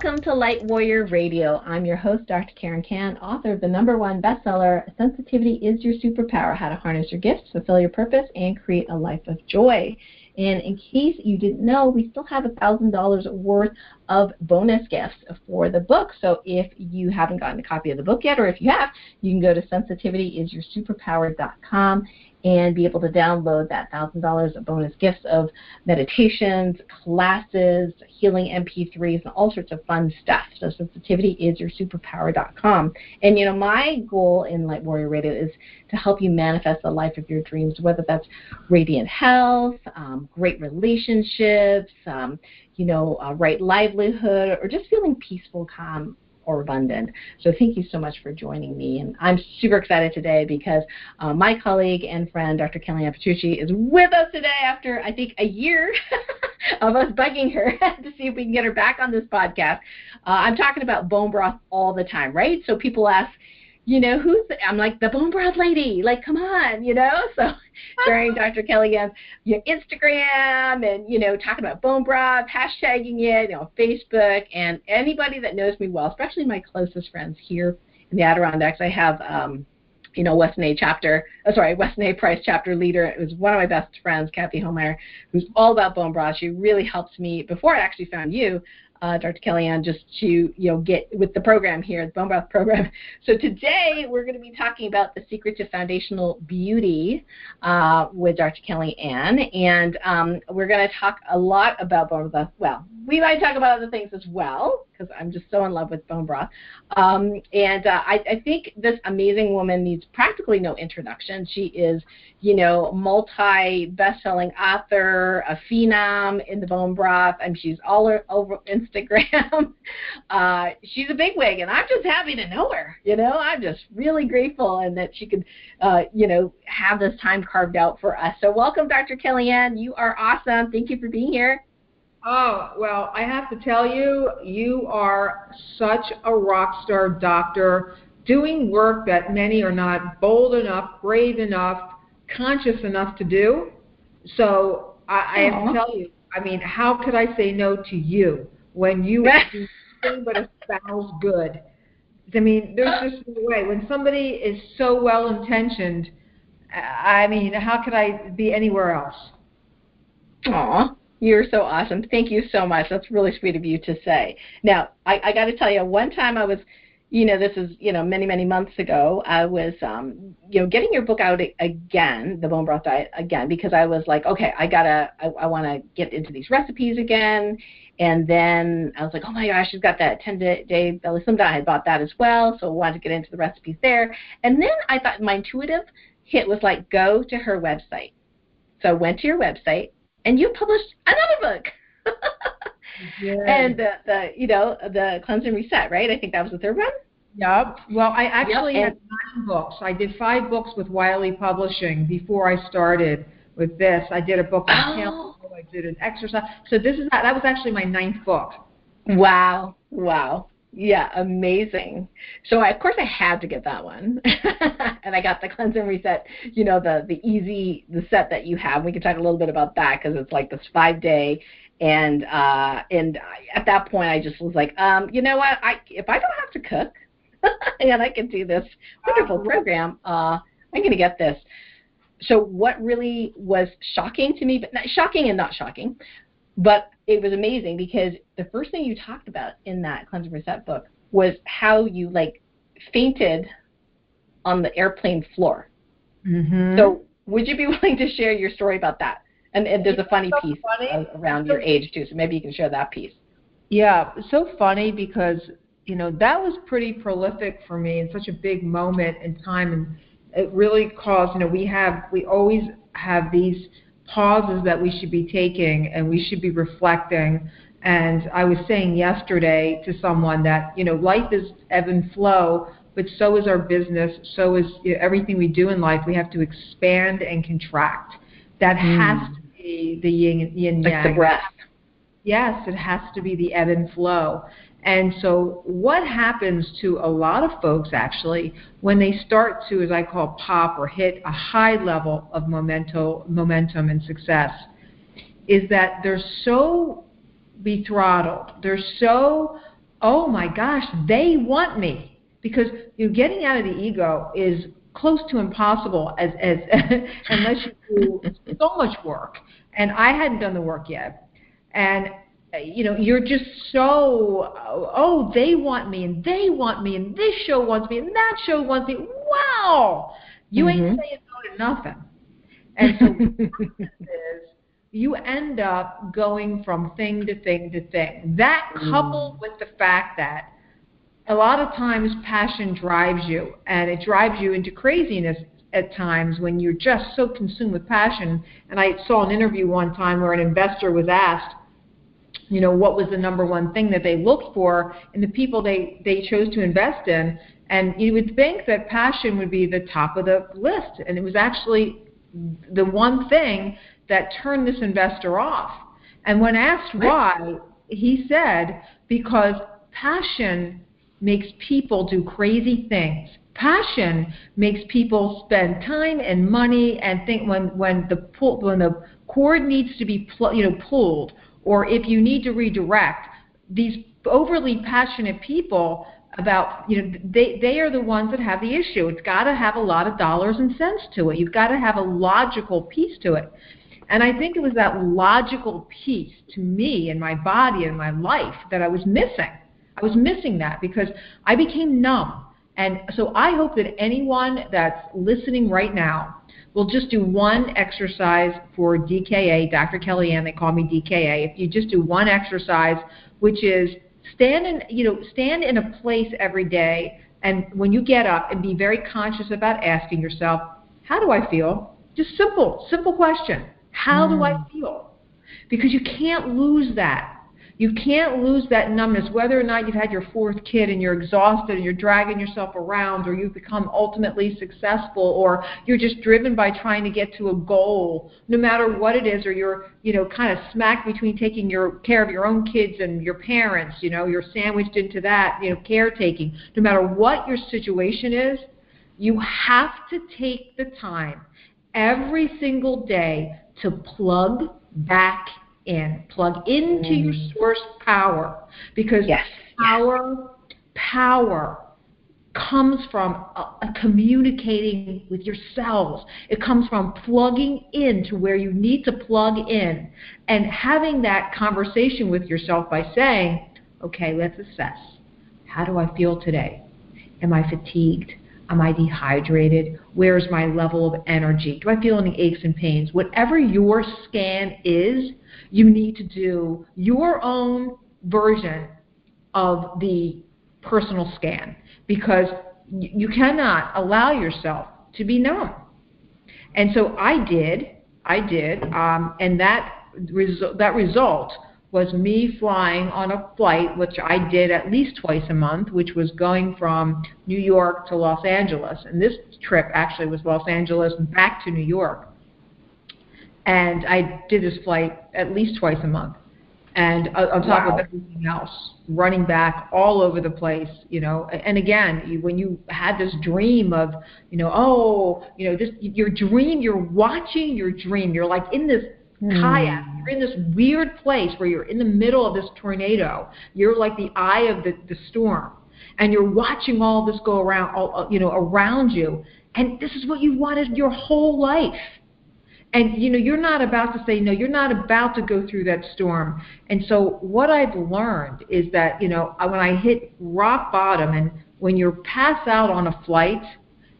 Welcome to Light Warrior Radio. I'm your host, Dr. Karen Kan, author of the number one bestseller, Sensitivity is Your Superpower How to Harness Your Gifts, Fulfill Your Purpose, and Create a Life of Joy. And in case you didn't know, we still have $1,000 worth of bonus gifts for the book. So if you haven't gotten a copy of the book yet, or if you have, you can go to sensitivityisyoursuperpower.com and be able to download that $1,000 of bonus gifts of meditations, classes, healing MP3s, and all sorts of fun stuff. So sensitivityisyoursuperpower.com. And you know, my goal in Light Warrior Radio is to help you manifest the life of your dreams, whether that's radiant health, um, great relationships, um, you know, uh, right livelihood, or just feeling peaceful, calm, or abundant. So thank you so much for joining me. And I'm super excited today because uh, my colleague and friend, Dr. Kellyann Petrucci, is with us today after, I think, a year of us bugging her to see if we can get her back on this podcast. Uh, I'm talking about bone broth all the time, right? So people ask, you know, who's the, I'm like the bone broth lady. Like, come on, you know. So during Dr. Kellyann's you know, Instagram and you know talking about bone broth, hashtagging it, you know, Facebook, and anybody that knows me well, especially my closest friends here in the Adirondacks, I have. um you know, Weston A chapter, oh, sorry, Weston A Price chapter leader. It was one of my best friends, Kathy Homeyer, who's all about bone broth. She really helped me before I actually found you uh, Dr. Kellyann, just to you know get with the program here, the Bone Broth program. So today we're going to be talking about the secret to foundational beauty uh, with Dr. Kellyann, and um, we're going to talk a lot about bone broth. Well, we might talk about other things as well because I'm just so in love with bone broth. Um, and uh, I, I think this amazing woman needs practically no introduction. She is, you know, multi best-selling author, a phenom in the bone broth, and she's all over Instagram. uh, she's a bigwig, and I'm just happy to know her. You know, I'm just really grateful and that she could, uh, you know, have this time carved out for us. So welcome, Dr. Kellyann. You are awesome. Thank you for being here. Oh, well, I have to tell you, you are such a rock star doctor doing work that many are not bold enough, brave enough, conscious enough to do. So I, I have to tell you, I mean, how could I say no to you when you do nothing but espouse good? I mean, there's just no way. When somebody is so well intentioned, I mean, how could I be anywhere else? Aw. You're so awesome. Thank you so much. That's really sweet of you to say. Now, I, I got to tell you, one time I was, you know, this is, you know, many, many months ago, I was, um, you know, getting your book out again, The Bone Broth Diet again, because I was like, okay, I got to, I, I want to get into these recipes again. And then I was like, oh my gosh, she's got that 10 day belly slim diet. I bought that as well, so I wanted to get into the recipes there. And then I thought my intuitive hit was like, go to her website. So I went to your website and you published another book. And the, the you know the cleanse and reset, right? I think that was the third one. Yep. Well, I actually yep. had nine books. I did five books with Wiley Publishing before I started with this. I did a book on oh. I did an exercise. So this is that that was actually my ninth book. Wow. Wow. Yeah, amazing. So I, of course I had to get that one, and I got the cleanse and reset. You know the the easy the set that you have. We can talk a little bit about that because it's like this five day, and uh, and at that point I just was like, um, you know what? I if I don't have to cook, and I can do this wonderful program, uh, I'm going to get this. So what really was shocking to me, but not shocking and not shocking, but it was amazing because the first thing you talked about in that cleanse and reset book was how you like fainted on the airplane floor. Mm-hmm. So would you be willing to share your story about that? And, and there's a funny so piece funny. around your age too, so maybe you can share that piece. Yeah, so funny because you know that was pretty prolific for me and such a big moment in time, and it really caused. You know, we have we always have these pauses that we should be taking and we should be reflecting. And I was saying yesterday to someone that, you know, life is ebb and flow, but so is our business, so is you know, everything we do in life. We have to expand and contract. That mm. has to be the yin, and yin like yang. the breath. Yes, it has to be the ebb and flow. And so, what happens to a lot of folks actually when they start to, as I call, pop or hit a high level of momentum, momentum and success, is that they're so bethrottled, they're so oh my gosh, they want me. Because you know, getting out of the ego is close to impossible as as unless you do so much work. And I hadn't done the work yet, and you know you're just so oh they want me and they want me and this show wants me and that show wants me. Wow, you mm-hmm. ain't saying no to nothing. And so is you end up going from thing to thing to thing. That coupled mm. with the fact that a lot of times passion drives you and it drives you into craziness at times when you're just so consumed with passion. And I saw an interview one time where an investor was asked, you know, what was the number one thing that they looked for in the people they, they chose to invest in. And you would think that passion would be the top of the list. And it was actually the one thing that turned this investor off. And when asked why, he said, because passion makes people do crazy things. Passion makes people spend time and money and think when when the pull, when the cord needs to be pl- you know pulled or if you need to redirect. These overly passionate people about you know they they are the ones that have the issue. It's got to have a lot of dollars and cents to it. You've got to have a logical piece to it. And I think it was that logical piece to me and my body and my life that I was missing. I was missing that because I became numb. And so I hope that anyone that's listening right now will just do one exercise for DKA, Dr. Kellyann, they call me DKA. If you just do one exercise, which is stand in, you know, stand in a place every day and when you get up and be very conscious about asking yourself, how do I feel? Just simple, simple question. How mm. do I mm. feel? Because you can't lose that. You can't lose that numbness, whether or not you've had your fourth kid and you're exhausted and you're dragging yourself around, or you've become ultimately successful, or you're just driven by trying to get to a goal, no matter what it is, or you're, you know, kind of smack between taking your care of your own kids and your parents, you know, you're sandwiched into that, you know, caretaking. No matter what your situation is, you have to take the time every single day to plug back in, plug into mm. your source power because yes. power, power comes from uh, communicating with your cells. It comes from plugging into where you need to plug in and having that conversation with yourself by saying, okay, let's assess. How do I feel today? Am I fatigued? Am I dehydrated? Where's my level of energy? Do I feel any aches and pains? Whatever your scan is, you need to do your own version of the personal scan because you cannot allow yourself to be numb. And so I did, I did, um, and that resu- that result was me flying on a flight, which I did at least twice a month, which was going from New York to Los Angeles. And this trip actually was Los Angeles and back to New York. And I did this flight at least twice a month. And on top wow. of everything else, running back all over the place, you know. And again, when you had this dream of, you know, oh, you know, this your dream, you're watching your dream. You're like in this mm. kayak. You're in this weird place where you're in the middle of this tornado. You're like the eye of the, the storm, and you're watching all this go around, all, uh, you know, around you. And this is what you wanted your whole life. And you know, you're not about to say no. You're not about to go through that storm. And so, what I've learned is that you know, when I hit rock bottom, and when you're pass out on a flight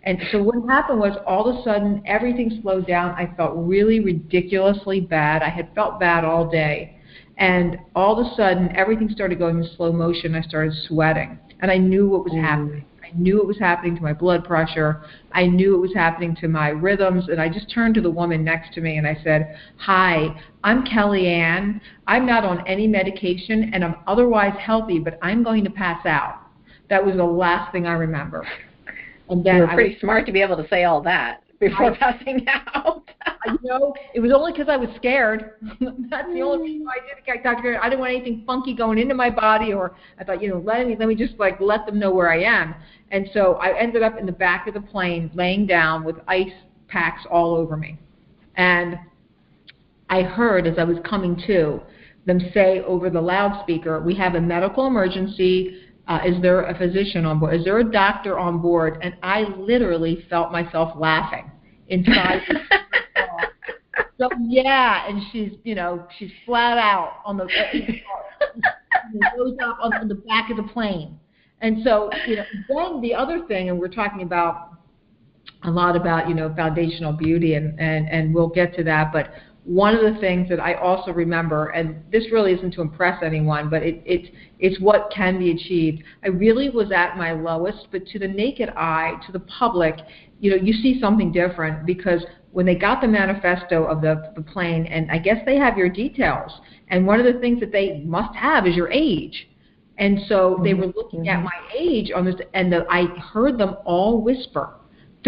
and so what happened was all of a sudden everything slowed down. I felt really ridiculously bad. I had felt bad all day. And all of a sudden everything started going in slow motion. I started sweating. And I knew what was mm. happening. I knew it was happening to my blood pressure. I knew it was happening to my rhythms. And I just turned to the woman next to me and I said, Hi, I'm Kellyann. I'm not on any medication and I'm otherwise healthy, but I'm going to pass out. That was the last thing I remember. And then you were pretty was, smart to be able to say all that before passing out. I know it was only because I was scared. That's the only reason why I did it, Dr. I didn't want anything funky going into my body, or I thought, you know, let me let me just like let them know where I am. And so I ended up in the back of the plane, laying down with ice packs all over me. And I heard as I was coming to them say over the loudspeaker, "We have a medical emergency. Uh, is there a physician on board? Is there a doctor on board?" And I literally felt myself laughing inside. so yeah, and she's you know she's flat out on the goes up on the back of the plane. And so you know then the other thing, and we're talking about a lot about you know foundational beauty, and and and we'll get to that, but one of the things that I also remember, and this really isn't to impress anyone, but it, it, it's what can be achieved. I really was at my lowest, but to the naked eye, to the public, you know, you see something different because when they got the manifesto of the, the plane, and I guess they have your details, and one of the things that they must have is your age. And so they were looking mm-hmm. at my age on this, and the, I heard them all whisper,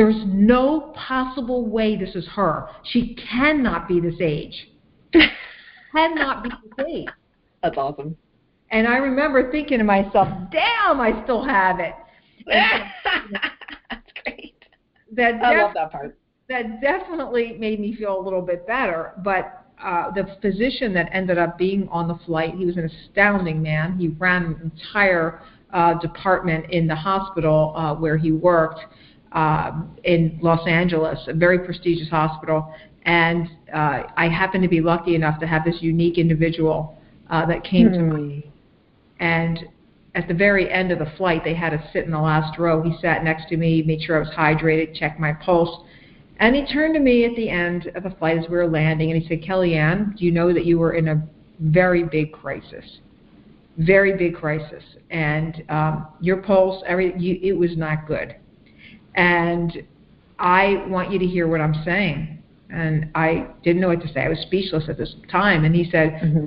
there's no possible way this is her. She cannot be this age. cannot be this age. That's awesome. And I remember thinking to myself, damn, I still have it. That's great. That def- I love that part. That definitely made me feel a little bit better. But uh, the physician that ended up being on the flight, he was an astounding man. He ran an entire uh, department in the hospital uh, where he worked uh, in Los Angeles, a very prestigious hospital. And uh, I happened to be lucky enough to have this unique individual uh, that came mm. to me. Hmm. And at the very end of the flight, they had us sit in the last row. He sat next to me, made sure I was hydrated, checked my pulse. And he turned to me at the end of the flight as we were landing, and he said, Kellyann, do you know that you were in a very big crisis? Very big crisis. And um, your pulse, every, you, it was not good and I want you to hear what I'm saying. And I didn't know what to say. I was speechless at this time. And he said, mm-hmm.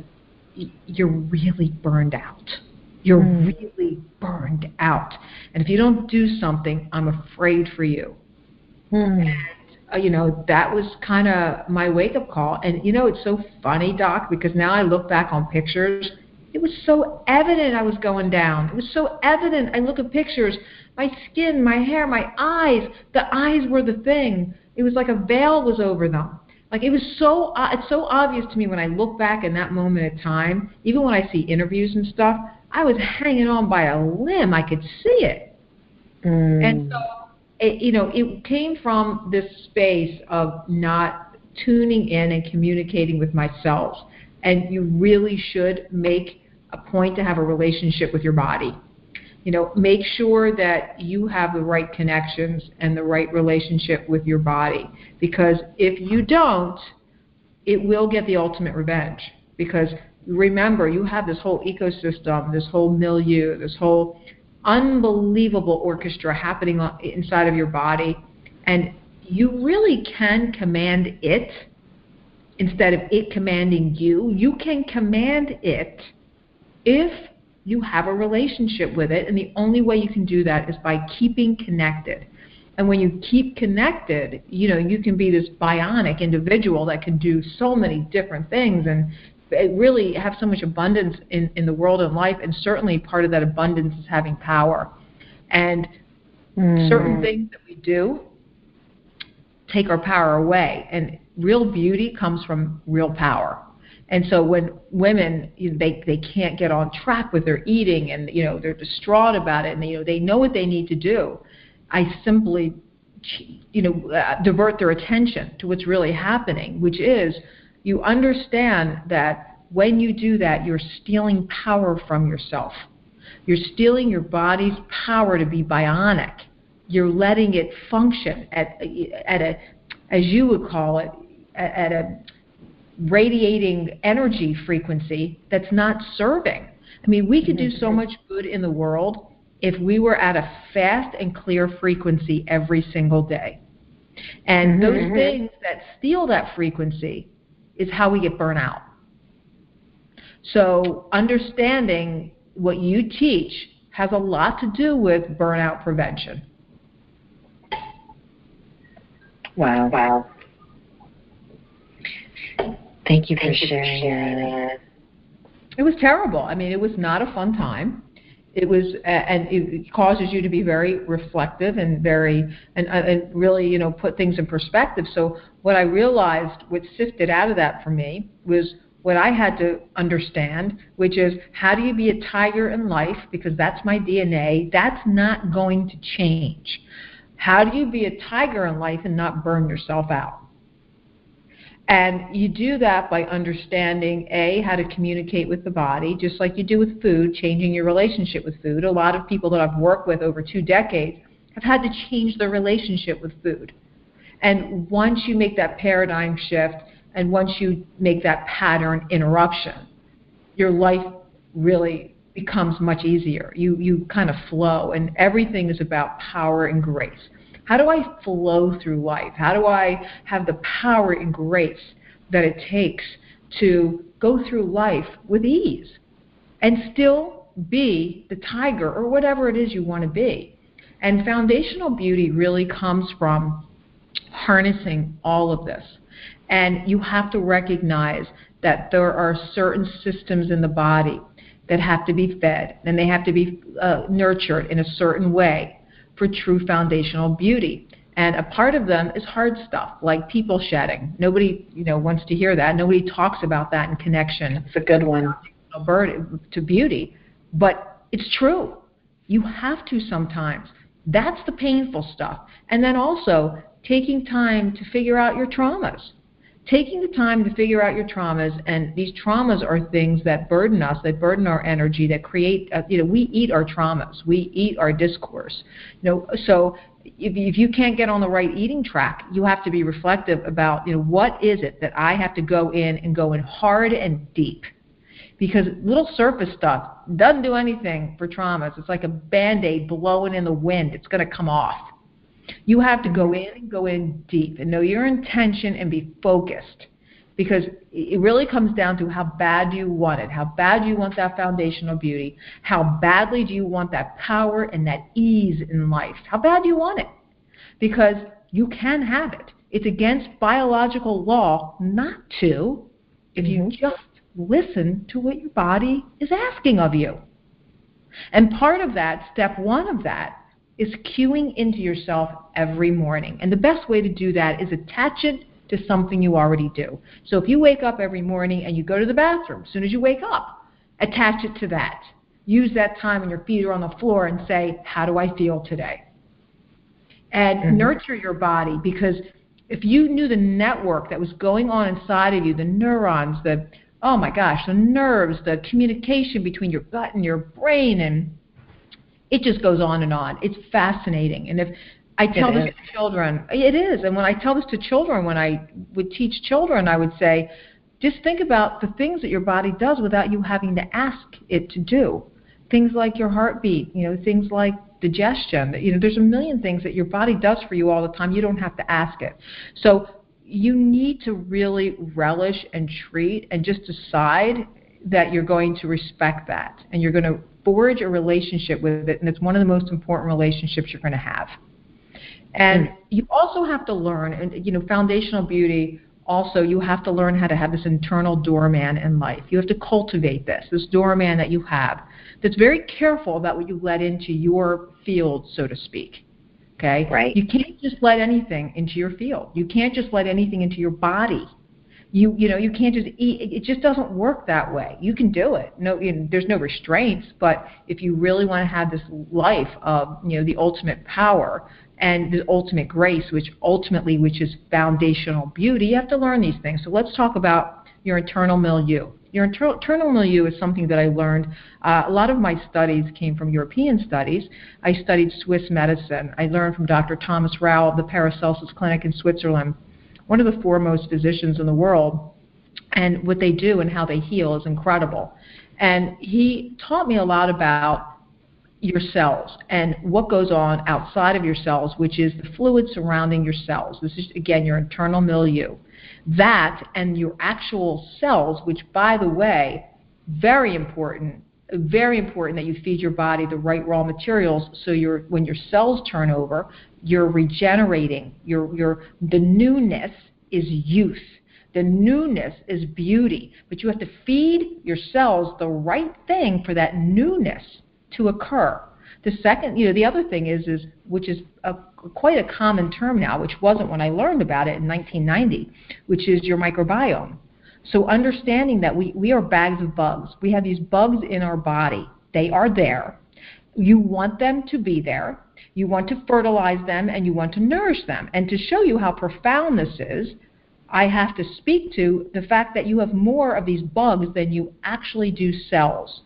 You're really burned out. You're mm. really burned out. And if you don't do something, I'm afraid for you. Mm. And, uh, you know, that was kind of my wake up call. And, you know, it's so funny, Doc, because now I look back on pictures. It was so evident I was going down. It was so evident. I look at pictures my skin, my hair, my eyes. The eyes were the thing. It was like a veil was over them. Like it was so uh, it's so obvious to me when I look back in that moment of time. Even when I see interviews and stuff, I was hanging on by a limb. I could see it. Mm. And so it, you know, it came from this space of not tuning in and communicating with myself. And you really should make a point to have a relationship with your body you know, make sure that you have the right connections and the right relationship with your body. Because if you don't, it will get the ultimate revenge. Because remember, you have this whole ecosystem, this whole milieu, this whole unbelievable orchestra happening inside of your body. And you really can command it instead of it commanding you. You can command it if you have a relationship with it, and the only way you can do that is by keeping connected. And when you keep connected, you know, you can be this bionic individual that can do so many different things and really have so much abundance in, in the world and life. And certainly part of that abundance is having power. And mm. certain things that we do take our power away. And real beauty comes from real power. And so when women they they can't get on track with their eating and you know they're distraught about it and you know they know what they need to do, I simply you know uh, divert their attention to what's really happening, which is you understand that when you do that you're stealing power from yourself. You're stealing your body's power to be bionic. You're letting it function at at a as you would call it at a radiating energy frequency that's not serving. I mean, we could do so much good in the world if we were at a fast and clear frequency every single day. And mm-hmm. those mm-hmm. things that steal that frequency is how we get burnt out. So, understanding what you teach has a lot to do with burnout prevention. Wow. Wow. Thank you for Thank sharing, that. It was terrible. I mean, it was not a fun time. It was, uh, and it causes you to be very reflective and very, and, uh, and really, you know, put things in perspective. So what I realized, what sifted out of that for me, was what I had to understand, which is how do you be a tiger in life? Because that's my DNA. That's not going to change. How do you be a tiger in life and not burn yourself out? And you do that by understanding A, how to communicate with the body, just like you do with food, changing your relationship with food. A lot of people that I've worked with over two decades have had to change their relationship with food. And once you make that paradigm shift and once you make that pattern interruption, your life really becomes much easier. You, you kind of flow, and everything is about power and grace. How do I flow through life? How do I have the power and grace that it takes to go through life with ease and still be the tiger or whatever it is you want to be? And foundational beauty really comes from harnessing all of this. And you have to recognize that there are certain systems in the body that have to be fed and they have to be uh, nurtured in a certain way for true foundational beauty. And a part of them is hard stuff, like people shedding. Nobody, you know, wants to hear that. Nobody talks about that in connection. It's a good one. To beauty, but it's true. You have to sometimes. That's the painful stuff. And then also taking time to figure out your traumas taking the time to figure out your traumas and these traumas are things that burden us that burden our energy that create uh, you know we eat our traumas we eat our discourse. You know so if, if you can't get on the right eating track you have to be reflective about you know what is it that i have to go in and go in hard and deep? Because little surface stuff doesn't do anything for traumas. It's like a band-aid blowing in the wind. It's going to come off you have to go in and go in deep and know your intention and be focused because it really comes down to how bad you want it? How bad you want that foundational beauty? How badly do you want that power and that ease in life? How bad do you want it? Because you can have it. It's against biological law not to if you mm-hmm. just listen to what your body is asking of you. And part of that, step one of that, is cueing into yourself every morning. And the best way to do that is attach it to something you already do. So if you wake up every morning and you go to the bathroom, as soon as you wake up, attach it to that. Use that time when your feet are on the floor and say, How do I feel today? And mm-hmm. nurture your body because if you knew the network that was going on inside of you, the neurons, the oh my gosh, the nerves, the communication between your gut and your brain and it just goes on and on. It's fascinating. And if I tell it this is. to children, it is. And when I tell this to children, when I would teach children, I would say, just think about the things that your body does without you having to ask it to do. Things like your heartbeat, you know, things like digestion. You know, there's a million things that your body does for you all the time. You don't have to ask it. So you need to really relish and treat and just decide that you're going to respect that and you're going to forge a relationship with it, and it's one of the most important relationships you're going to have. And mm. you also have to learn, and you know, foundational beauty. Also, you have to learn how to have this internal doorman in life. You have to cultivate this, this doorman that you have, that's very careful about what you let into your field, so to speak. Okay. Right. You can't just let anything into your field. You can't just let anything into your body you you know you can't just eat it just doesn't work that way you can do it no you know, there's no restraints but if you really want to have this life of you know the ultimate power and the ultimate grace which ultimately which is foundational beauty you have to learn these things so let's talk about your internal milieu your internal, internal milieu is something that I learned. Uh, a lot of my studies came from European studies. I studied Swiss medicine. I learned from Dr. Thomas Rau of the Paracelsus Clinic in Switzerland one of the foremost physicians in the world. And what they do and how they heal is incredible. And he taught me a lot about your cells and what goes on outside of your cells, which is the fluid surrounding your cells. This is, again, your internal milieu. That and your actual cells, which, by the way, very important, very important that you feed your body the right raw materials so your when your cells turn over, you're regenerating. Your your the newness is youth. The newness is beauty, but you have to feed your cells the right thing for that newness to occur. The second, you know, the other thing is, is which is a, quite a common term now, which wasn't when I learned about it in 1990, which is your microbiome. So understanding that we, we are bags of bugs. We have these bugs in our body. They are there. You want them to be there. You want to fertilize them and you want to nourish them. And to show you how profound this is, I have to speak to the fact that you have more of these bugs than you actually do cells.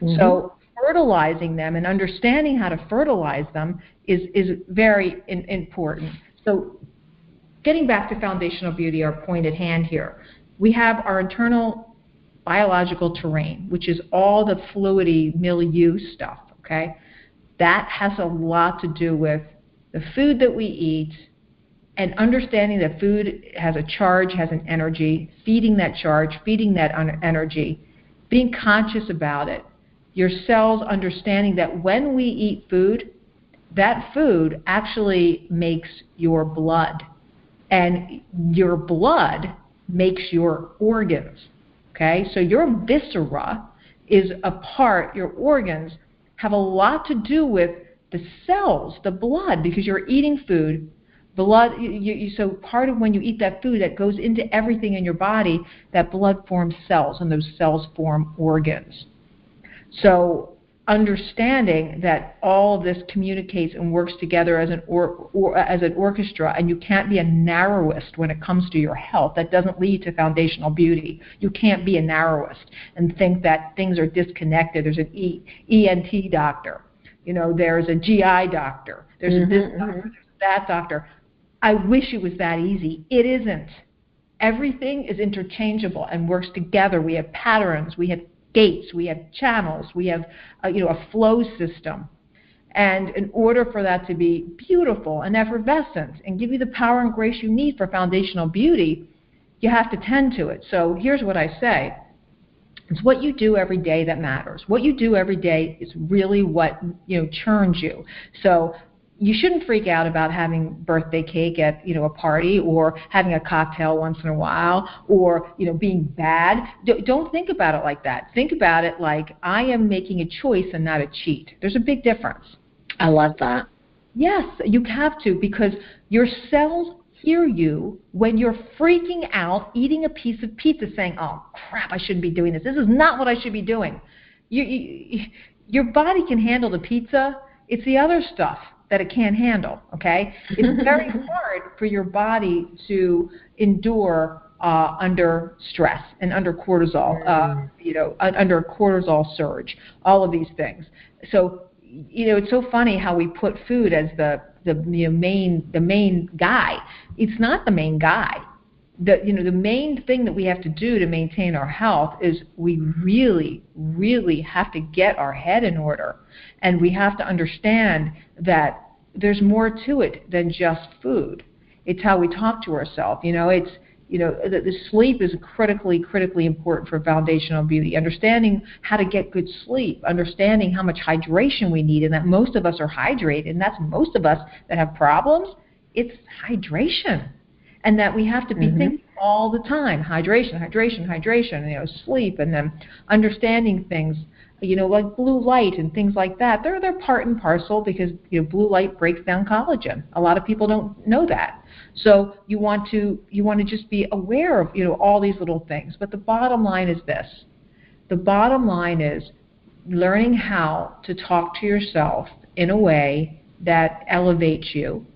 Mm-hmm. So fertilizing them and understanding how to fertilize them is, is very in, important. So getting back to foundational beauty, our point at hand here, we have our internal biological terrain, which is all the fluidy milieu stuff, okay? That has a lot to do with the food that we eat and understanding that food has a charge, has an energy, feeding that charge, feeding that energy, being conscious about it. Your cells understanding that when we eat food, that food actually makes your blood. And your blood makes your organs. Okay? So your viscera is a part, your organs have a lot to do with the cells, the blood, because you're eating food. Blood, you, you, so part of when you eat that food that goes into everything in your body, that blood forms cells, and those cells form organs. So understanding that all this communicates and works together as an or, or, as an orchestra and you can't be a narrowist when it comes to your health. That doesn't lead to foundational beauty. You can't be a narrowist and think that things are disconnected. There's an e, ENT doctor. You know there's a GI doctor. There's mm-hmm, a this mm-hmm. doctor. There's that doctor. I wish it was that easy. It isn't. Everything is interchangeable and works together. We have patterns. We have gates, we have channels, we have uh, you know a flow system. And in order for that to be beautiful and effervescent and give you the power and grace you need for foundational beauty, you have to tend to it. So here's what I say. It's what you do every day that matters. What you do every day is really what you know churns you. So you shouldn't freak out about having birthday cake at you know a party or having a cocktail once in a while or you know being bad. Don't think about it like that. Think about it like i am making a choice and not a cheat. There's a big difference. I love that. Yes you have to because your cells hear you when you're freaking out eating a piece of pizza saying oh crap i shouldn't be doing this. This is not what i should be doing. You, you, your body can handle the pizza. It's the other stuff that it can't handle. Okay, it's very hard for your body to endure uh, under stress and under cortisol, uh, mm. you know, under a cortisol surge, all of these things. So, you know, it's so funny how we put food as the the you know, main the main guy. It's not the main guy. The you know the main thing that we have to do to maintain our health is we really really have to get our head in order, and we have to understand that there's more to it than just food. It's how we talk to ourselves. You know, it's you know the, the sleep is critically critically important for foundational beauty. Understanding how to get good sleep, understanding how much hydration we need, and that most of us are hydrated, and that's most of us that have problems. It's hydration, and that we have to be mm-hmm. thinking all the time hydration, hydration, hydration. You know, sleep, and then understanding things you know, like blue light and things like that. They're they're part and parcel because you know blue light breaks down collagen. A lot of people don't know that. So you want to you want to just be aware of you know all these little things. But the bottom line is this: the bottom line is learning how to talk to yourself in a way that elevates you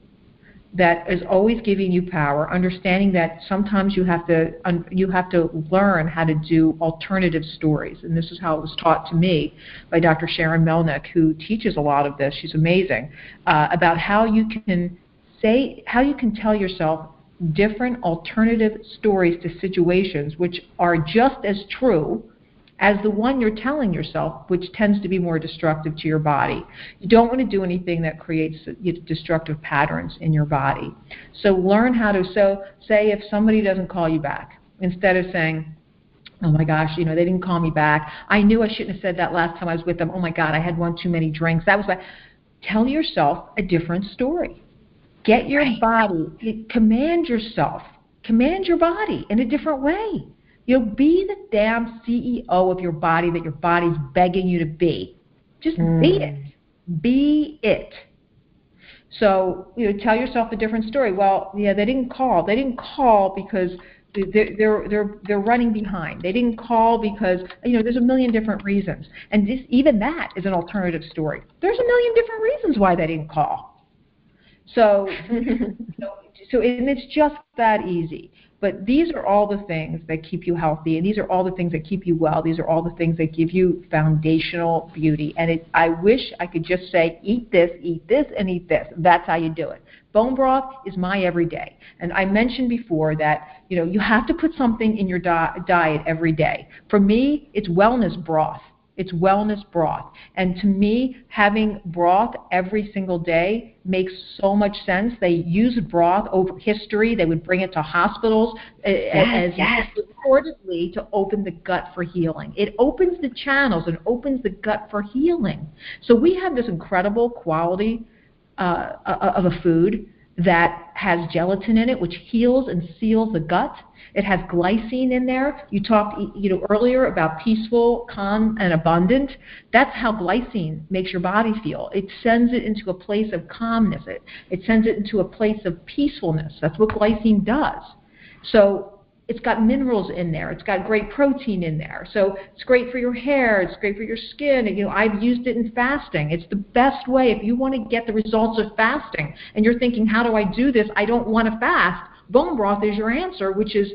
that is always giving you power, understanding that sometimes you have to un, you have to learn how to do alternative stories, and this is how it was taught to me by Dr. Sharon Melnick, who teaches a lot of this. She's amazing uh, about how you can say how you can tell yourself different alternative stories to situations which are just as true as the one you're telling yourself, which tends to be more destructive to your body. You don't want to do anything that creates destructive patterns in your body. So learn how to so say if somebody doesn't call you back, instead of saying, Oh my gosh, you know, they didn't call me back. I knew I shouldn't have said that last time I was with them. Oh my God, I had one too many drinks. That was why. Tell yourself a different story. Get your right. body, command yourself, command your body in a different way. You know, be the damn CEO of your body that your body's begging you to be. Just mm. be it. Be it. So, you know, tell yourself a different story. Well, yeah, they didn't call. They didn't call because they're, they're they're they're running behind. They didn't call because you know there's a million different reasons, and this even that is an alternative story. There's a million different reasons why they didn't call. So, know, so and it's just that easy. But these are all the things that keep you healthy, and these are all the things that keep you well. These are all the things that give you foundational beauty. And it, I wish I could just say, eat this, eat this, and eat this. That's how you do it. Bone broth is my everyday. And I mentioned before that you know you have to put something in your di- diet every day. For me, it's wellness broth. It's wellness broth. And to me, having broth every single day makes so much sense. They used broth over history. They would bring it to hospitals eh, eh, yes, as yes. reportedly to open the gut for healing. It opens the channels and opens the gut for healing. So we have this incredible quality uh, uh of a food that has gelatin in it, which heals and seals the gut. It has glycine in there. You talked, you know, earlier about peaceful, calm, and abundant. That's how glycine makes your body feel. It sends it into a place of calmness. It it sends it into a place of peacefulness. That's what glycine does. So it's got minerals in there. It's got great protein in there. So it's great for your hair. It's great for your skin. And, you know, I've used it in fasting. It's the best way if you want to get the results of fasting and you're thinking, how do I do this? I don't want to fast. Bone broth is your answer, which is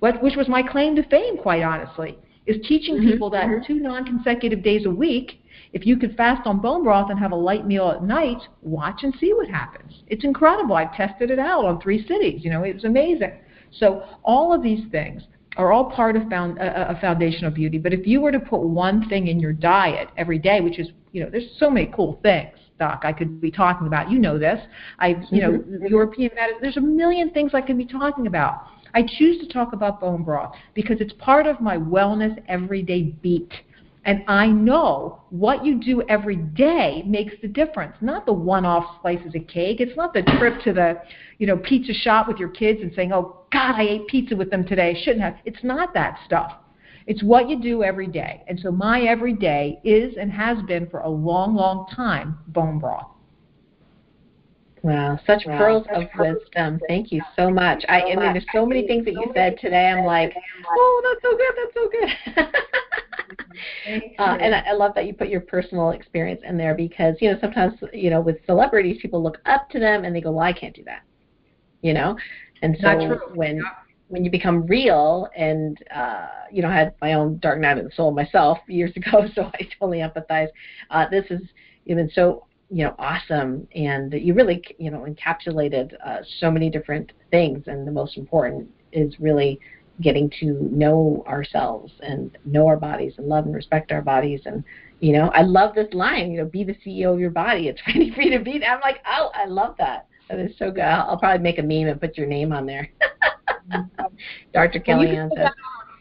what which was my claim to fame, quite honestly, is teaching mm-hmm. people that two non-consecutive days a week, if you could fast on bone broth and have a light meal at night, watch and see what happens. It's incredible. I've tested it out on three cities. You know, it was amazing. So all of these things are all part of found, uh, a foundational beauty. But if you were to put one thing in your diet every day, which is, you know, there's so many cool things, Doc, I could be talking about. You know this. I, you know, mm-hmm. European medicine. There's a million things I could be talking about. I choose to talk about bone broth because it's part of my wellness everyday beat. And I know what you do every day makes the difference, not the one-off slices of cake. It's not the trip to the, you know, pizza shop with your kids and saying, "Oh God, I ate pizza with them today. I shouldn't have." It's not that stuff. It's what you do every day. And so my everyday is and has been for a long, long time bone broth. Wow, such wow. pearls such of pearls wisdom. Thank you so much. I, I mean, there's so many things that you said today. I'm like, oh, that's so good. That's so good. uh, and I, I love that you put your personal experience in there because you know sometimes you know with celebrities people look up to them and they go, well, I can't do that, you know, and so when when you become real and uh, you know I had my own dark night of the soul myself years ago, so I totally empathize. Uh, this is even so you know awesome and you really you know encapsulated uh, so many different things and the most important is really getting to know ourselves and know our bodies and love and respect our bodies. And you know i love this line you know be the ceo of your body. It's ready for you to be. I'm like oh i love that. That is so good. I'll, probably make a meme and put your name on there. Dr kellyann says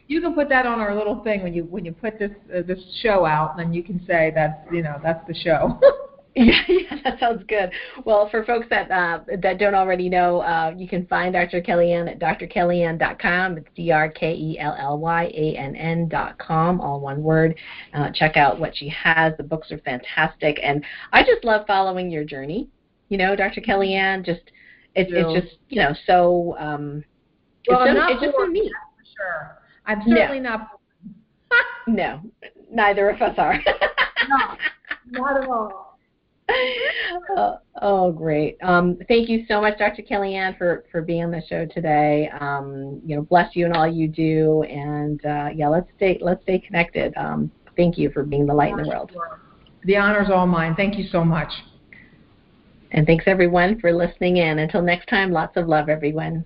you can put that on our little thing when you when you put this uh, this show out and you can say that's you know that's the show Yeah, yeah, that sounds good. Well, for folks that uh, that don't already know, uh, you can find Dr. Kellyann at drkellyann.com. It's D-R-K-E-L-L-Y-A-N-N dot com, all one word. Uh, check out what she has. The books are fantastic, and I just love following your journey. You know, Dr. Kellyann, just it's it's just you know so. Um, well, it's, so, it's just for me. For sure, I'm certainly no. not. no, neither of us are. no, not at all. Oh, oh, great. Um, thank you so much, Dr. Kellyann, for, for being on the show today. Um, you know, bless you and all you do. And uh, yeah, let's stay let's stay connected. Um, thank you for being the light in the world. The honor's all mine. Thank you so much. And thanks everyone for listening in. Until next time, lots of love, everyone.